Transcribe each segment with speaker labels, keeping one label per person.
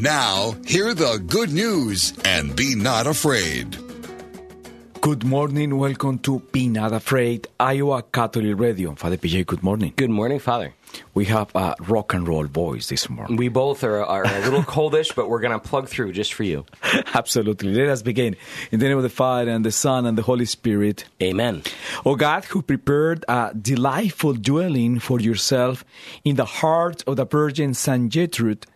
Speaker 1: Now, hear the good news and be not afraid.
Speaker 2: Good morning. Welcome to Be Not Afraid, Iowa Catholic Radio. Father PJ, good morning.
Speaker 3: Good morning, Father.
Speaker 2: We have a rock and roll voice this morning.
Speaker 3: We both are, are a little coldish, but we're going to plug through just for you.
Speaker 2: Absolutely. Let us begin. In the name of the Father, and the Son, and the Holy Spirit.
Speaker 3: Amen.
Speaker 2: O God, who prepared a delightful dwelling for yourself in the heart of the Virgin Saint Gertrude,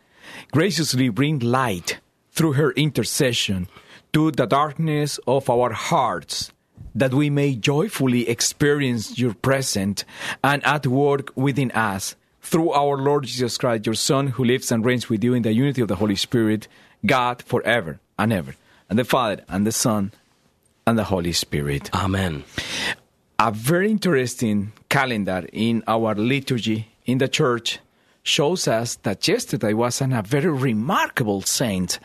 Speaker 2: graciously bring light through her intercession to the darkness of our hearts, that we may joyfully experience your presence and at work within us through our Lord Jesus Christ, your Son, who lives and reigns with you in the unity of the Holy Spirit, God forever and ever. And the Father, and the Son, and the Holy Spirit.
Speaker 3: Amen.
Speaker 2: A very interesting calendar in our liturgy in the church shows us that yesterday was an, a very remarkable saint,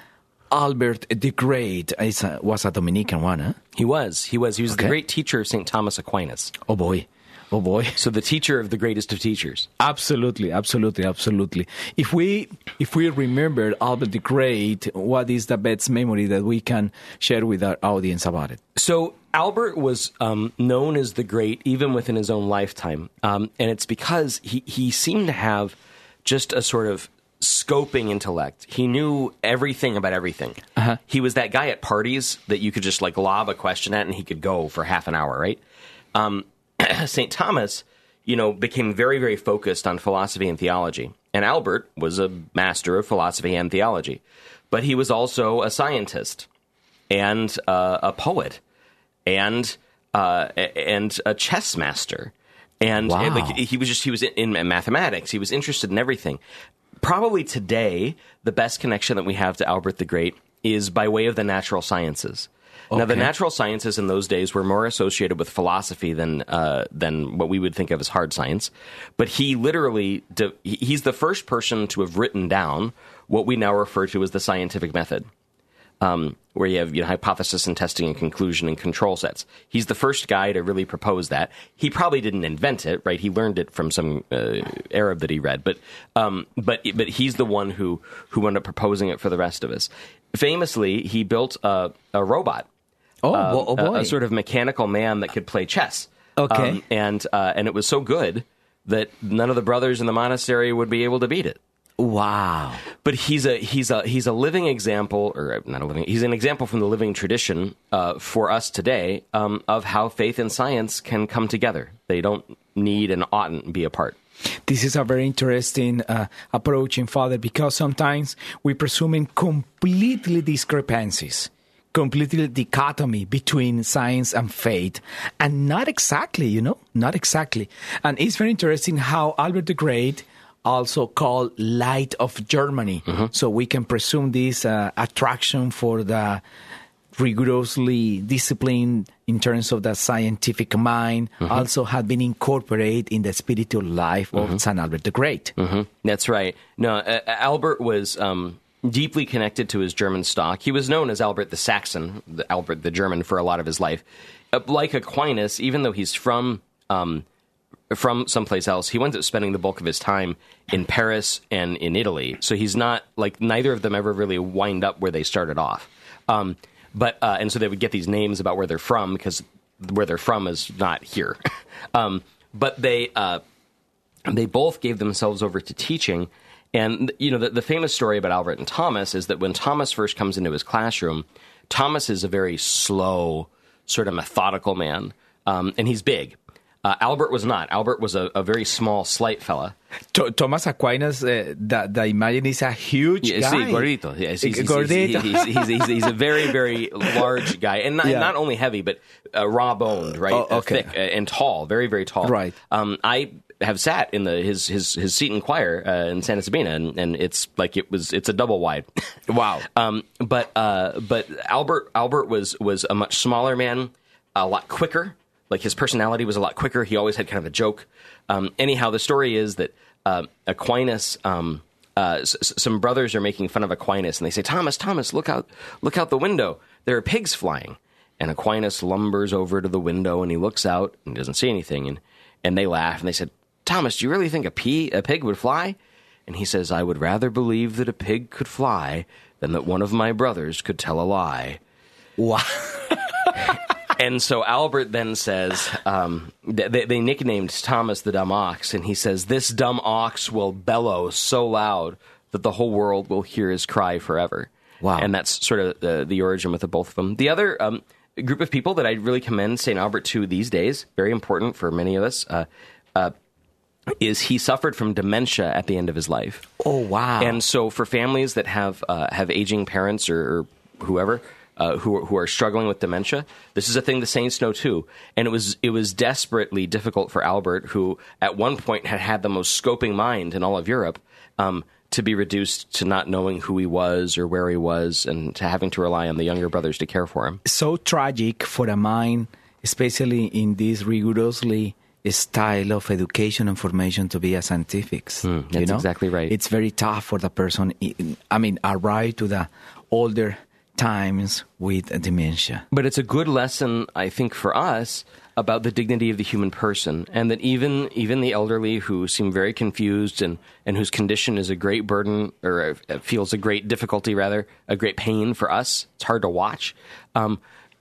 Speaker 2: Albert the Great. Is a- was a Dominican one, huh?
Speaker 3: He was. He was. He was
Speaker 2: Okay.
Speaker 3: the great teacher of St. Thomas Aquinas.
Speaker 2: Oh boy. Oh boy.
Speaker 3: So the teacher of the greatest of teachers.
Speaker 2: Absolutely, absolutely, absolutely. If we if we remember Albert the Great, what is the best memory that we can share with our audience about it?
Speaker 3: So Albert was um, known as the great even within his own lifetime, um, and it's because he he seemed to have just a sort of scoping intellect. He knew everything about everything. He was that guy at parties that you could just like lob a question at, and he could go for half an hour, right? Um, St. Thomas, you know, became very, very focused on philosophy and theology. And Albert was a master of philosophy and theology. But he was also a scientist and uh, a poet and uh, and a chess master. And,
Speaker 2: Wow.
Speaker 3: like, he was just he was in, in mathematics. He was interested in everything. Probably today, the best connection that we have to Albert the Great is by way of the natural sciences. Now, the natural sciences in those days were more associated with philosophy than uh, than what we would think of as hard science. But he literally de- he's the first person to have written down what we now refer to as the scientific method um, where you have you know, hypothesis and testing and conclusion and control sets. He's the first guy to really propose that. He probably didn't invent it, right? He learned it from some uh, Arab that he read, but um, but but he's the one who who ended up proposing it for the rest of us. Famously, he built a, a robot,
Speaker 2: Oh,
Speaker 3: um,
Speaker 2: bo- oh
Speaker 3: a- a, sort of mechanical man that could play chess.
Speaker 2: Okay.
Speaker 3: Um, and uh, and it was so good that none of the brothers in the monastery would be able to beat it
Speaker 2: wow.
Speaker 3: but he's a he's a he's a living example, or uh, not a living. He's an example from the living tradition uh, for us today um, of how faith and science can come together. They don't need and oughtn't be apart.
Speaker 2: This is a very interesting uh, approach in Father because sometimes we presume in completely discrepancies, completely dichotomy between science and faith, and not exactly, you know, not exactly. And it's very interesting how Albert the Great also called light of Germany. So we can presume this uh, attraction for the rigorously disciplined in terms of the scientific mind also had been incorporated in the spiritual life of Saint Albert the Great.
Speaker 3: That's right. No, uh, Albert was um, deeply connected to his German stock. He was known as Albert the Saxon, the Albert the German, for a lot of his life. Uh, like Aquinas, even though he's from um, from someplace else, he winds up spending the bulk of his time in Paris and in Italy. So he's not like neither of them ever really wind up where they started off. Um, but uh, and so they would get these names about where they're from because where they're from is not here. um, but they uh, they both gave themselves over to teaching. And you know the, the famous story about Albert and Thomas is that when Thomas first comes into his classroom, Thomas is a very slow, sort of methodical man, um, and he's big. Uh, Albert was not. Albert was a, a very small, slight fella.
Speaker 2: To- Thomas Aquinas, uh, the, the imagine is a huge
Speaker 3: Yeah,
Speaker 2: guy.
Speaker 3: sí, gordito. Yes, he's, he's, he's,
Speaker 2: Gordito.
Speaker 3: he's, he's, he's, he's a very, very large guy, and not,
Speaker 2: Yeah.
Speaker 3: not only heavy, but uh, raw boned, right?
Speaker 2: Oh,
Speaker 3: Uh,
Speaker 2: okay.
Speaker 3: thick uh, and tall, very, very tall.
Speaker 2: Right.
Speaker 3: Um, I have sat in the his his his seat in choir uh, in Santa Sabina, and, and it's like it was it's a double wide.
Speaker 2: Wow.
Speaker 3: Um, but uh, but Albert Albert was was a much smaller man, a lot quicker. Like his personality was a lot quicker. He always had kind of a joke. Um, anyhow, the story is that uh, Aquinas. Um, uh, s- some brothers are making fun of Aquinas, and they say, "Thomas, Thomas, look out! Look out the window! There are pigs flying." And Aquinas lumbers over to the window, and he looks out and doesn't see anything. And and they laugh, and they said, "Thomas, do you really think a pea, a pig would fly?" And he says, I would rather believe that a pig could fly than that one of my brothers could tell a lie.
Speaker 2: Wow.
Speaker 3: And so Albert then says, um, they, they nicknamed Thomas the dumb ox, and he says, This dumb ox will bellow so loud that the whole world will hear his cry forever.
Speaker 2: Wow.
Speaker 3: And that's sort of the, the origin with the both of them. The other um, group of people that I really commend St. Albert to these days, very important for many of us, uh, uh, is he suffered from dementia at the end of his life.
Speaker 2: Oh, wow.
Speaker 3: And so, for families that have uh, have aging parents or, or whoever uh, who who are struggling with dementia, this is a thing the saints know too. And it was it was desperately difficult for Albert, who at one point had had the most scoping mind in all of Europe. Um, to be reduced to not knowing who he was or where he was, and to having to rely on the younger brothers to care for him.
Speaker 2: so tragic for a mind, especially in this rigorously style of education and formation to be a scientifics. you
Speaker 3: Hmm, that's
Speaker 2: know?
Speaker 3: exactly right.
Speaker 2: It's very tough for the person. I mean, arrive to the older times with dementia.
Speaker 3: But it's a good lesson, I think, for us about the dignity of the human person, and that even even the elderly who seem very confused and, and whose condition is a great burden or feels a great difficulty, rather a great pain for us. It's hard to watch. Um,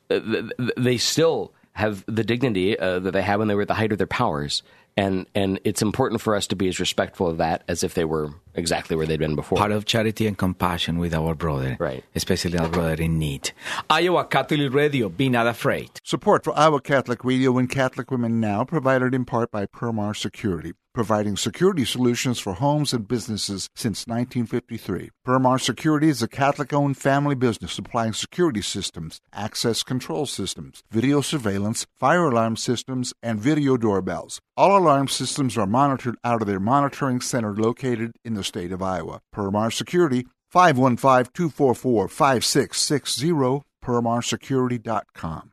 Speaker 3: th- th- they still have the dignity uh, that they had when they were at the height of their powers. And, and it's important for us to be as respectful of that as if they were exactly where they'd been before.
Speaker 2: Part of charity and compassion with our brother,
Speaker 3: Right.
Speaker 2: especially our brother in need. Iowa Catholic Radio, be not afraid.
Speaker 4: Support for Iowa Catholic Radio and Catholic Women Now provided in part by Permar Security, providing security solutions for homes and businesses since 1953. Permar Security is a Catholic owned family business supplying security systems, access control systems, video surveillance, fire alarm systems, and video doorbells. All alarm systems are monitored out of their monitoring center located in the state of Iowa. Permar Security, 515 244 5660, permarsecurity.com.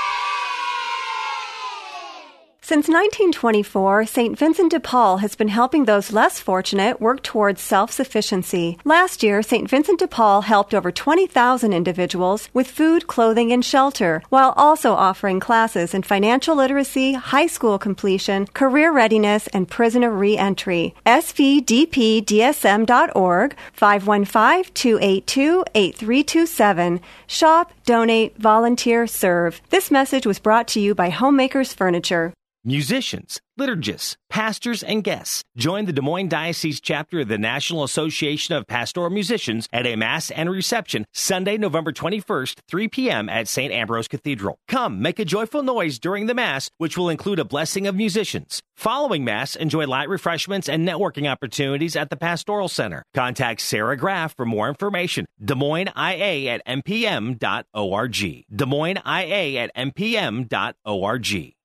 Speaker 5: Since 1924, St. Vincent de Paul has been helping those less fortunate work towards self sufficiency. Last year, St. Vincent de Paul helped over 20,000 individuals with food, clothing, and shelter, while also offering classes in financial literacy, high school completion, career readiness, and prisoner reentry. SVDPDSM.org, 515 282 8327. Shop, donate, volunteer, serve. This message was brought to you by Homemakers Furniture.
Speaker 6: Musicians, liturgists, pastors, and guests join the Des Moines Diocese chapter of the National Association of Pastoral Musicians at a Mass and reception Sunday, November 21st, 3 p.m. at St. Ambrose Cathedral. Come, make a joyful noise during the Mass, which will include a blessing of musicians. Following Mass, enjoy light refreshments and networking opportunities at the Pastoral Center. Contact Sarah Graff for more information. Des Moines IA at mpm.org. Des Moines IA at mpm.org.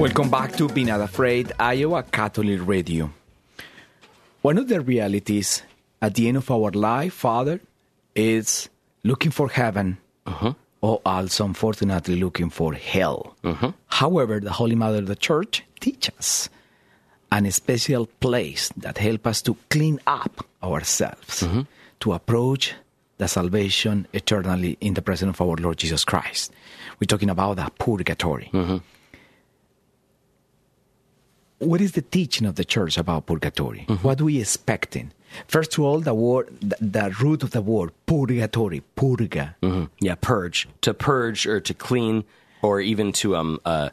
Speaker 2: Welcome back to Be Not Afraid, Iowa Catholic Radio. One of the realities at the end of our life, Father, is looking for heaven, or also, unfortunately, looking for hell. Uh-huh. However, the Holy Mother of the Church teaches an special place that helps us to clean up ourselves, uh-huh. to approach the salvation eternally in the presence of our Lord Jesus Christ. We're talking about the purgatory. What is the teaching of the church about purgatory? What are we expecting? First of all, the word, the, the root of the word, purgatory, purga.
Speaker 3: Yeah, purge. To purge or to clean or even to um uh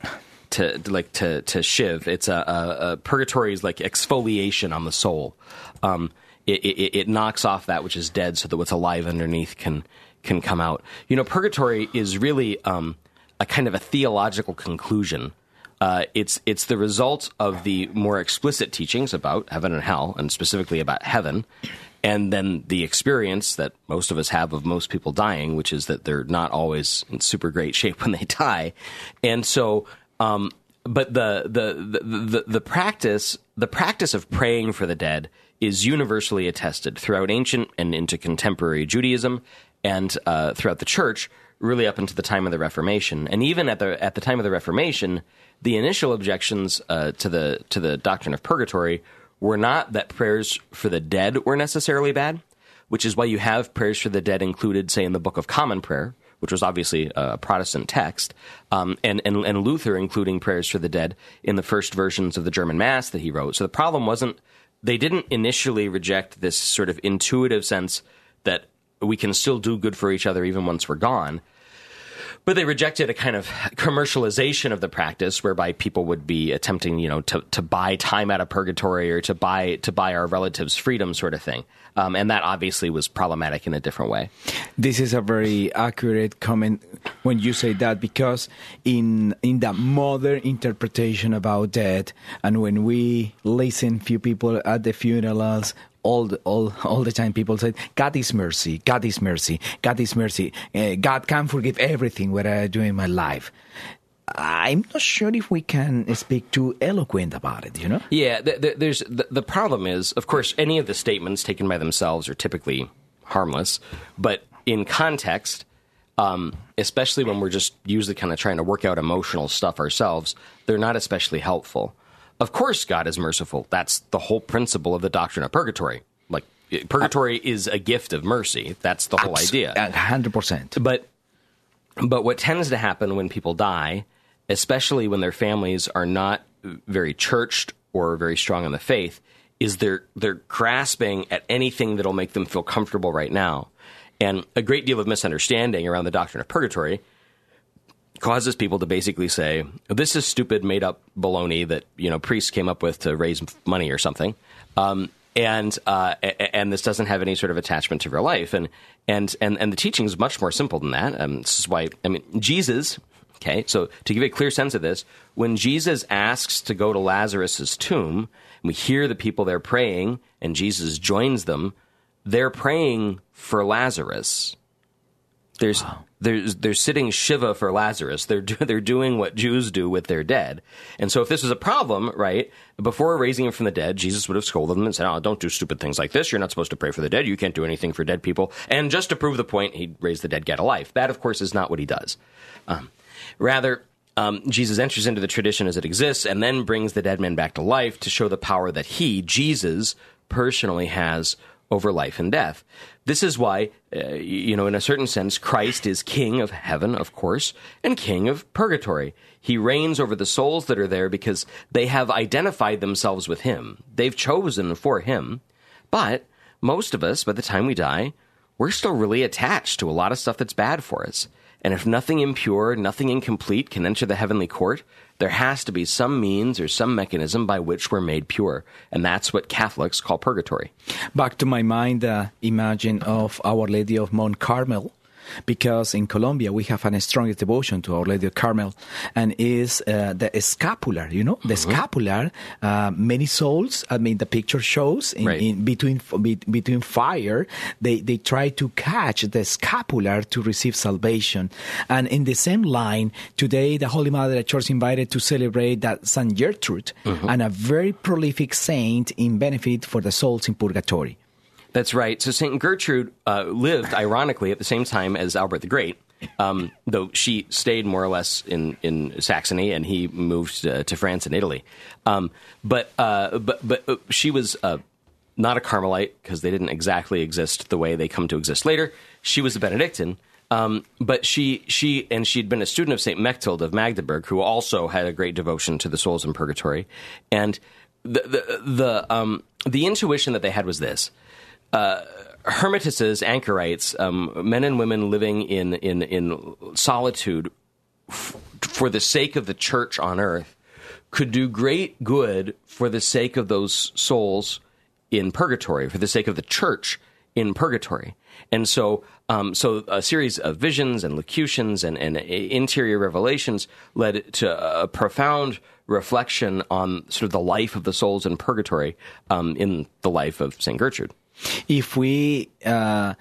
Speaker 3: to like to to shiv. It's a, a, a purgatory is like exfoliation on the soul. Um, it, it, it knocks off that which is dead, so that what's alive underneath can can come out. You know, purgatory is really um, a kind of a theological conclusion. Uh, it's it's the result of the more explicit teachings about heaven and hell, and specifically about heaven, and then the experience that most of us have of most people dying, which is that they're not always in super great shape when they die, and so. Um, but the, the the, the the practice the practice of praying for the dead is universally attested throughout ancient and into contemporary Judaism and uh, throughout the church, really up into the time of the Reformation. And even at the at the time of the Reformation, the initial objections uh, to the to the doctrine of purgatory were not that prayers for the dead were necessarily bad, which is why you have prayers for the dead included, say, in the Book of Common Prayer, which was obviously a Protestant text, um, and, and, and Luther including prayers for the dead in the first versions of the German Mass that he wrote. So the problem wasn't, they didn't initially reject this sort of intuitive sense that we can still do good for each other even once we're gone. But they rejected a kind of commercialization of the practice whereby people would be attempting, you know, to, to buy time out of purgatory or to buy to buy our relatives' freedom sort of thing. Um, and that obviously was problematic in a different way.
Speaker 2: This is a very accurate comment when you say that because in in the modern interpretation about death, and when we listen few people at the funerals all the, all all the time people say God is mercy, God is mercy, God is mercy. Uh, God can forgive everything what I do in my life. I'm not sure if we can speak too eloquent about it. You know?
Speaker 3: Yeah. Th- th- there's the, the problem is, of course, any of the statements taken by themselves are typically harmless, but in context. Um, especially when we're just usually kind of trying to work out emotional stuff ourselves, they're not especially helpful. Of course, God is merciful. That's the whole principle of the doctrine of purgatory. Like, purgatory is a gift of mercy. That's the whole
Speaker 2: Abs-
Speaker 3: idea.
Speaker 2: a hundred percent.
Speaker 3: But but what tends to happen when people die, especially when their families are not very churched or very strong in the faith, is they're they're grasping at anything that'll make them feel comfortable right now. And a great deal of misunderstanding around the doctrine of purgatory causes people to basically say, "This is stupid, made up baloney that you know priests came up with to raise money or something," um, and uh, and this doesn't have any sort of attachment to real life. And and and and the teaching is much more simple than that. Um, this is why I mean Jesus. Okay, so to give a clear sense of this, when Jesus asks to go to Lazarus's tomb, we hear the people there praying, and Jesus joins them, they're praying for Lazarus. There's they're, they're sitting Shiva for Lazarus. They're, do, they're doing what Jews do with their dead. And so if this was a problem, right, before raising him from the dead, Jesus would have scolded them and said, oh, don't do stupid things like this. You're not supposed to pray for the dead. You can't do anything for dead people. And just to prove the point, he'd raise the dead, get a life. That, of course, is not what he does. Um, rather, um, Jesus enters into the tradition as it exists and then brings the dead men back to life to show the power that he, Jesus, personally has over life and death. This is why, uh, you know, in a certain sense, Christ is king of heaven, of course, and king of purgatory. He reigns over the souls that are there because they have identified themselves with him. They've chosen for him. But most of us, by the time we die, we're still really attached to a lot of stuff that's bad for us. And if nothing impure, nothing incomplete can enter the heavenly court, there has to be some means or some mechanism by which we're made pure. And that's what Catholics call purgatory.
Speaker 2: Back to my mind, uh, imagine of Our Lady of Mount Carmel, because in Colombia we have a strong devotion to Our Lady of Carmel, and is uh, the scapular. You know, the
Speaker 3: Mm-hmm.
Speaker 2: scapular. Uh, many souls. I mean, the picture shows in,
Speaker 3: Right.
Speaker 2: in between be, between fire. They they try to catch the scapular to receive salvation, and in the same line today, the Holy Mother Church invited to celebrate that Saint Gertrude,
Speaker 3: Mm-hmm.
Speaker 2: and a very prolific saint in benefit for the souls in purgatory.
Speaker 3: That's right. So St. Gertrude uh, lived, ironically, at the same time as Albert the Great, um, though she stayed more or less in, in Saxony and he moved uh, to France and Italy. Um, but, uh, but, but uh, she was uh, not a Carmelite because they didn't exactly exist the way they come to exist later. She was a Benedictine. Um, but she, she, and she'd been a student of St. Mechthild of Magdeburg, who also had a great devotion to the souls in purgatory. And the, the, the, um, the intuition that they had was this uh, anchorites, um, men and women living in in in solitude, f- for the sake of the church on earth could do great good for the sake of those souls in purgatory, for the sake of the church in purgatory. And so, um, so a series of visions and locutions and, and interior revelations led to a profound reflection on sort of the life of the souls in purgatory um, in the life of St. Gertrude.
Speaker 2: If we uh,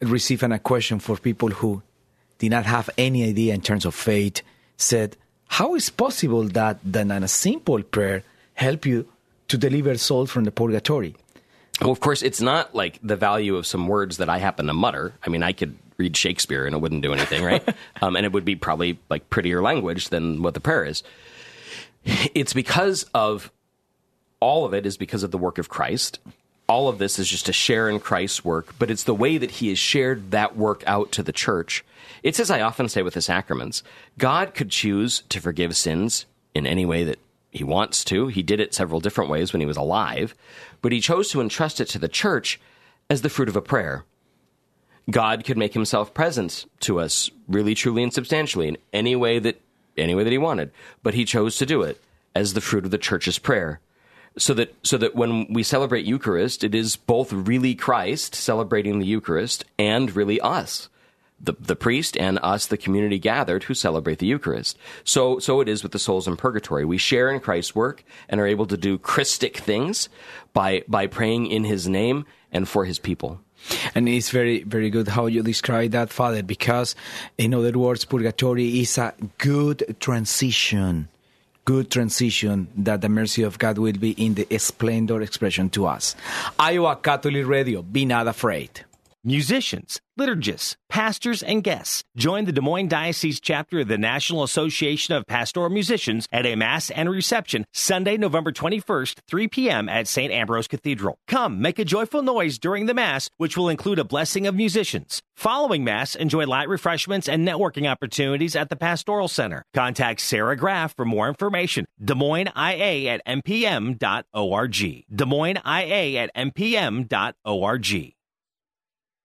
Speaker 2: receive an, a question for people who did not have any idea in terms of faith, said, how is possible that then a simple prayer help you to deliver souls from the purgatory?
Speaker 3: Well, of course, it's not like the value of some words that I happen to mutter. I mean, I could read Shakespeare and it wouldn't do anything, right? um, and it would be probably like prettier language than what the prayer is. It's because of all of it is because of the work of Christ. All of this is just to share in Christ's work, but it's the way that he has shared that work out to the church. It's as I often say with the sacraments God could choose to forgive sins in any way that he wants to. He did it several different ways when he was alive, but he chose to entrust it to the church as the fruit of a prayer. God could make himself present to us really, truly, and substantially in any way that any way that he wanted, but he chose to do it as the fruit of the church's prayer. So that so that when we celebrate Eucharist, it is both really Christ celebrating the Eucharist and really us the, the priest and us, the community gathered, who celebrate the Eucharist. So, so it is with the souls in purgatory. We share in Christ's work and are able to do Christic things by, by praying in His name and for His people.
Speaker 2: And it's very, very good how you describe that, Father, because, in other words, purgatory is a good transition, good transition that the mercy of God will be in the splendor expression to us. Iowa Catholic Radio, be not afraid
Speaker 6: musicians, liturgists, pastors, and guests. Join the Des Moines Diocese chapter of the National Association of Pastoral Musicians at a Mass and reception Sunday, November 21st, 3 p.m. at St. Ambrose Cathedral. Come, make a joyful noise during the Mass, which will include a blessing of musicians. Following Mass, enjoy light refreshments and networking opportunities at the Pastoral Center. Contact Sarah Graff for more information. Des Moines IA at mpm.org. Des Moines IA at mpm.org.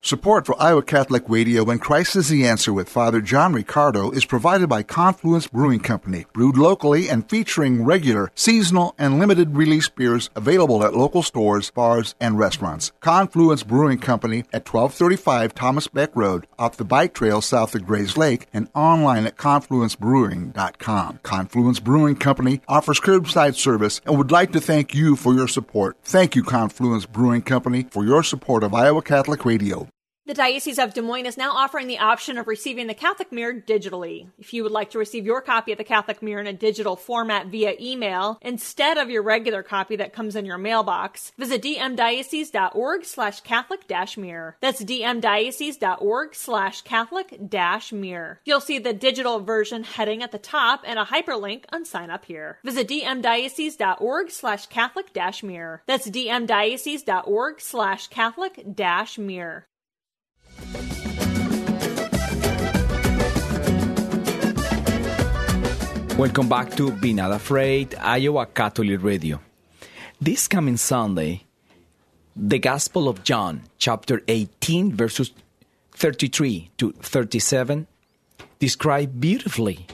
Speaker 4: Support for Iowa Catholic Radio and Christ is the Answer with Father John Riccardo is provided by Confluence Brewing Company, brewed locally and featuring regular, seasonal, and limited release beers available at local stores, bars, and restaurants. Confluence Brewing Company at 1235 Thomas Beck Road, off the bike trail south of Grays Lake, and online at confluencebrewing.com. Confluence Brewing Company offers curbside service and would like to thank you for your support. Thank you, Confluence Brewing Company, for your support of Iowa Catholic Radio.
Speaker 7: The Diocese of Des Moines is now offering the option of receiving the Catholic Mirror digitally. If you would like to receive your copy of the Catholic Mirror in a digital format via email instead of your regular copy that comes in your mailbox, visit dmdiocese.org slash Catholic mirror. That's dmdiocese.org slash Catholic mirror. You'll see the digital version heading at the top and a hyperlink on sign up here. Visit dmdiocese.org slash Catholic mirror. That's dmdiocese.org slash Catholic mirror.
Speaker 2: Welcome back to Be Not Afraid, Iowa Catholic Radio. This coming Sunday, the Gospel of John, chapter 18, verses 33 to 37, describe beautifully,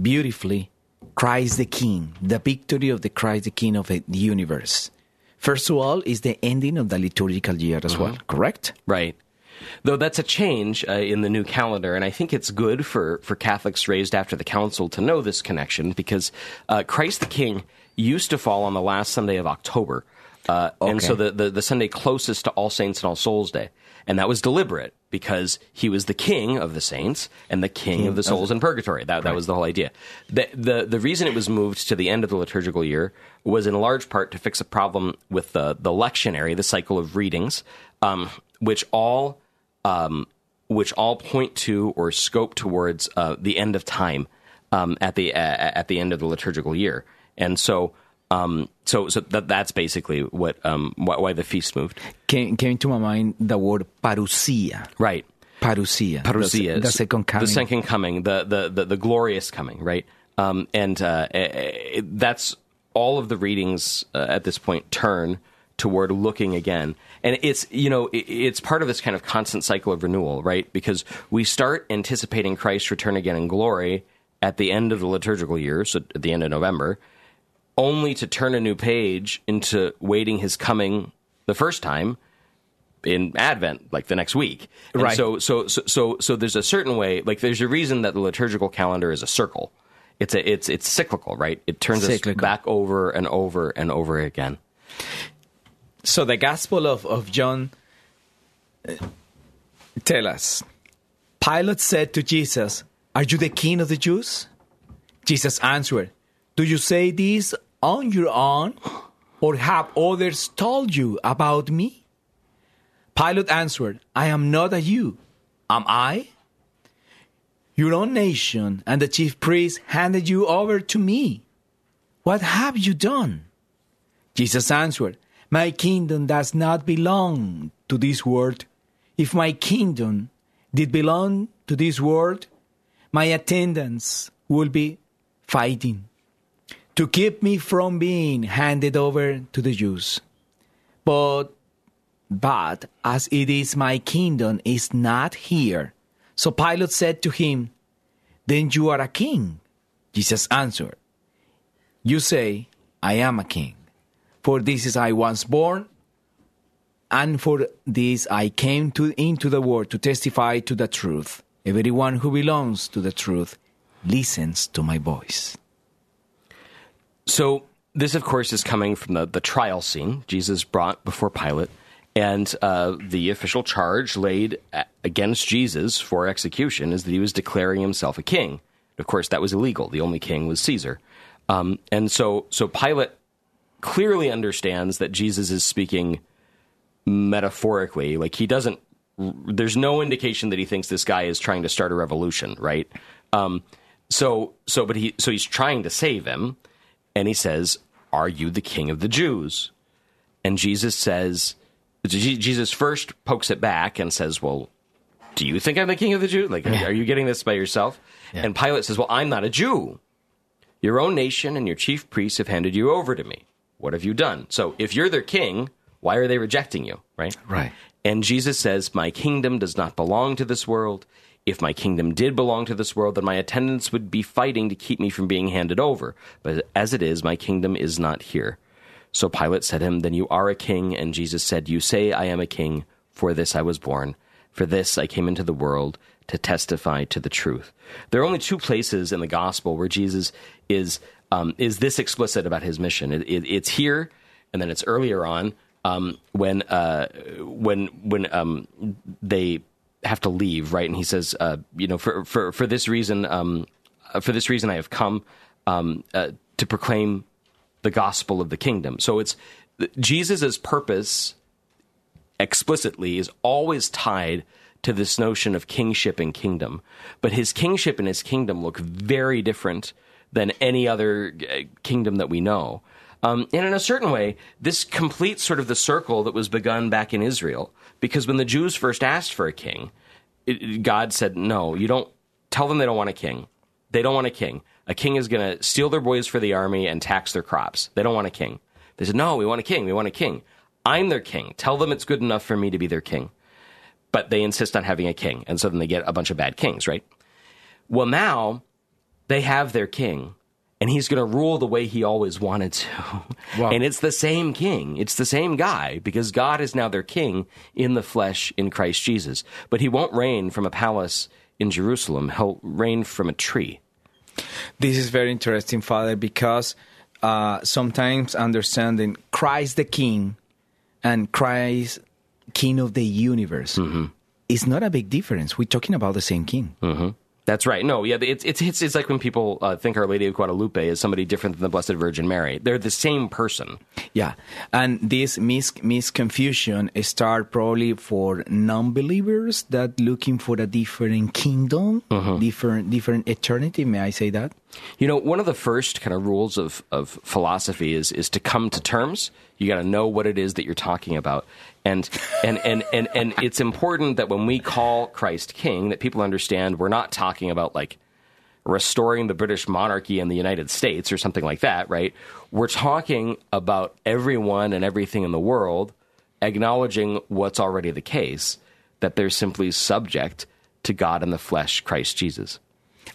Speaker 2: beautifully Christ the King, the victory of the Christ the King of the universe. First of all, is the ending of the liturgical year as uh-huh. well, correct?
Speaker 3: Right. Though that's a change uh, in the new calendar, and I think it's good for, for Catholics raised after the Council to know this connection because uh, Christ the King used to fall on the last Sunday of October. Uh, okay. And so the, the, the, Sunday closest to All Saints and All Souls Day. And that was deliberate because he was the king of the saints and the king, king of the souls of in purgatory. That, right. that was the whole idea. The, the, the reason it was moved to the end of the liturgical year was in large part to fix a problem with the, the lectionary, the cycle of readings, um, which all um, which all point to or scope towards uh, the end of time. um, at the uh, at the end of the liturgical year, and so. Um, so, so that, that's basically what um, why, why the feast moved.
Speaker 2: Came, came to my mind the word parousia.
Speaker 3: Right.
Speaker 2: Parousia.
Speaker 3: Parousia.
Speaker 2: The, the second coming.
Speaker 3: The second coming. The the the, the glorious coming. Right. Um, and uh, it, that's all of the readings uh, at this point turn toward looking again. And it's you know it's part of this kind of constant cycle of renewal, right? Because we start anticipating Christ's return again in glory at the end of the liturgical year, so at the end of November, only to turn a new page into waiting his coming the first time in Advent, like the next week. And
Speaker 2: Right.
Speaker 3: So, so, so, so, so there's a certain way, like there's a reason that the liturgical calendar is a circle. It's a, it's, it's cyclical, right? It turns
Speaker 2: Cyclical.
Speaker 3: us back over and over and over again.
Speaker 2: So the Gospel of, of John uh, tell us, Pilate said to Jesus, Are you the king of the Jews? Jesus answered, Do you say this on your own, or have others told you about me? Pilate answered, I am not a Jew. Am I? Your own nation and the chief priests handed you over to me. What have you done? Jesus answered, My kingdom does not belong to this world. If my kingdom did belong to this world, my attendants would be fighting to keep me from being handed over to the Jews. But but as it is my kingdom is not here. So Pilate said to him, Then you are a king. Jesus answered, You say, I am a king. For this is I was born, and for this I came to, into the world to testify to the truth. Everyone who belongs to the truth listens to my voice.
Speaker 3: So this, of course, is coming from the, the trial scene Jesus brought before Pilate, and uh, the official charge laid against Jesus for execution is that he was declaring himself a king. Of course, that was illegal. The only king was Caesar, um, and so so Pilate clearly understands that Jesus is speaking metaphorically. Like he doesn't. There's no indication that he thinks this guy is trying to start a revolution, right? Um, so so, but he so he's trying to save him, and he says, "Are you the king of the Jews?" And Jesus says, Jesus first pokes it back and says, "Well, do you think I'm the king of the Jews? Like, are, are you getting this by yourself?" And Pilate says, "Well, I'm not a Jew. Your own nation and your chief priests have handed you over to me. What have you done? So, if you're their king, why are they rejecting you? Right?
Speaker 2: Right.
Speaker 3: And Jesus says, My kingdom does not belong to this world. If my kingdom did belong to this world, then my attendants would be fighting to keep me from being handed over. But as it is, my kingdom is not here. So Pilate said to him, Then you are a king. And Jesus said, You say I am a king. For this I was born. For this I came into the world to testify to the truth. There are only two places in the gospel where Jesus is um, is this explicit about his mission. It, it, it's here, and then it's earlier on um, when uh, when when um, they have to leave, right? And he says, uh, you know, for for for this reason, um, uh, for this reason, I have come um, uh, to proclaim the gospel of the kingdom. So it's Jesus' purpose explicitly is always tied to this notion of kingship and kingdom. But his kingship and his kingdom look very different than any other uh, kingdom that we know. Um, and in a certain way, this completes sort of the circle that was begun back in Israel. Because when the Jews first asked for a king, it, God said, No, you don't tell them they don't want a king. They don't want a king. A king is going to steal their boys for the army and tax their crops. They don't want a king. They said, No, we want a king. We want a king. I'm their king. Tell them it's good enough for me to be their king. But they insist on having a king. And so then they get a bunch of bad kings, right? Well, now they have their king, and he's going to rule the way he always wanted to. And it's the same king. It's the same guy because God is now their king in the flesh in Christ Jesus. But he won't reign from a palace in Jerusalem, he'll reign from a tree.
Speaker 2: This is very interesting, Father, because uh, sometimes understanding Christ the King and Christ King of the universe is not a big difference. We're talking about the same King.
Speaker 3: That's right. No, yeah, it's it's it's, it's like when people uh, think Our Lady of Guadalupe is somebody different than the Blessed Virgin Mary. They're the same person.
Speaker 2: Yeah, and this mis misconfusion start probably for non-believers that looking for a different kingdom, different different eternity. May I say that?
Speaker 3: You know, one of the first kind of rules of, of philosophy is is to come to terms. You got to know what it is that you're talking about, and and, and and and it's important that when we call Christ King, that people understand we're not talking about like restoring the British monarchy in the United States or something like that, right? We're talking about everyone and everything in the world acknowledging what's already the case, that they're simply subject to God in the flesh, Christ Jesus.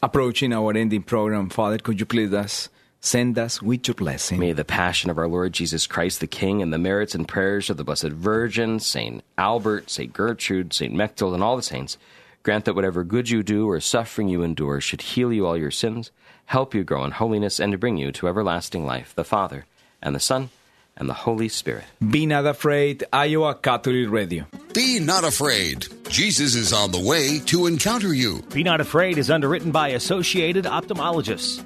Speaker 2: Approaching our ending program, Father, could you please us send us with your blessing?
Speaker 3: May the passion of our Lord Jesus Christ the King and the merits and prayers of the Blessed Virgin, Saint Albert, Saint Gertrude, Saint Mechthild, and all the saints grant that whatever good you do or suffering you endure should heal you all your sins, help you grow in holiness, and bring you to everlasting life, the Father, and the Son, and the Holy Spirit.
Speaker 2: Be not afraid, Iowa Catholic Radio.
Speaker 1: Be not afraid. Jesus is on the way to encounter you.
Speaker 6: Be Not Afraid is underwritten by Associated Ophthalmologists.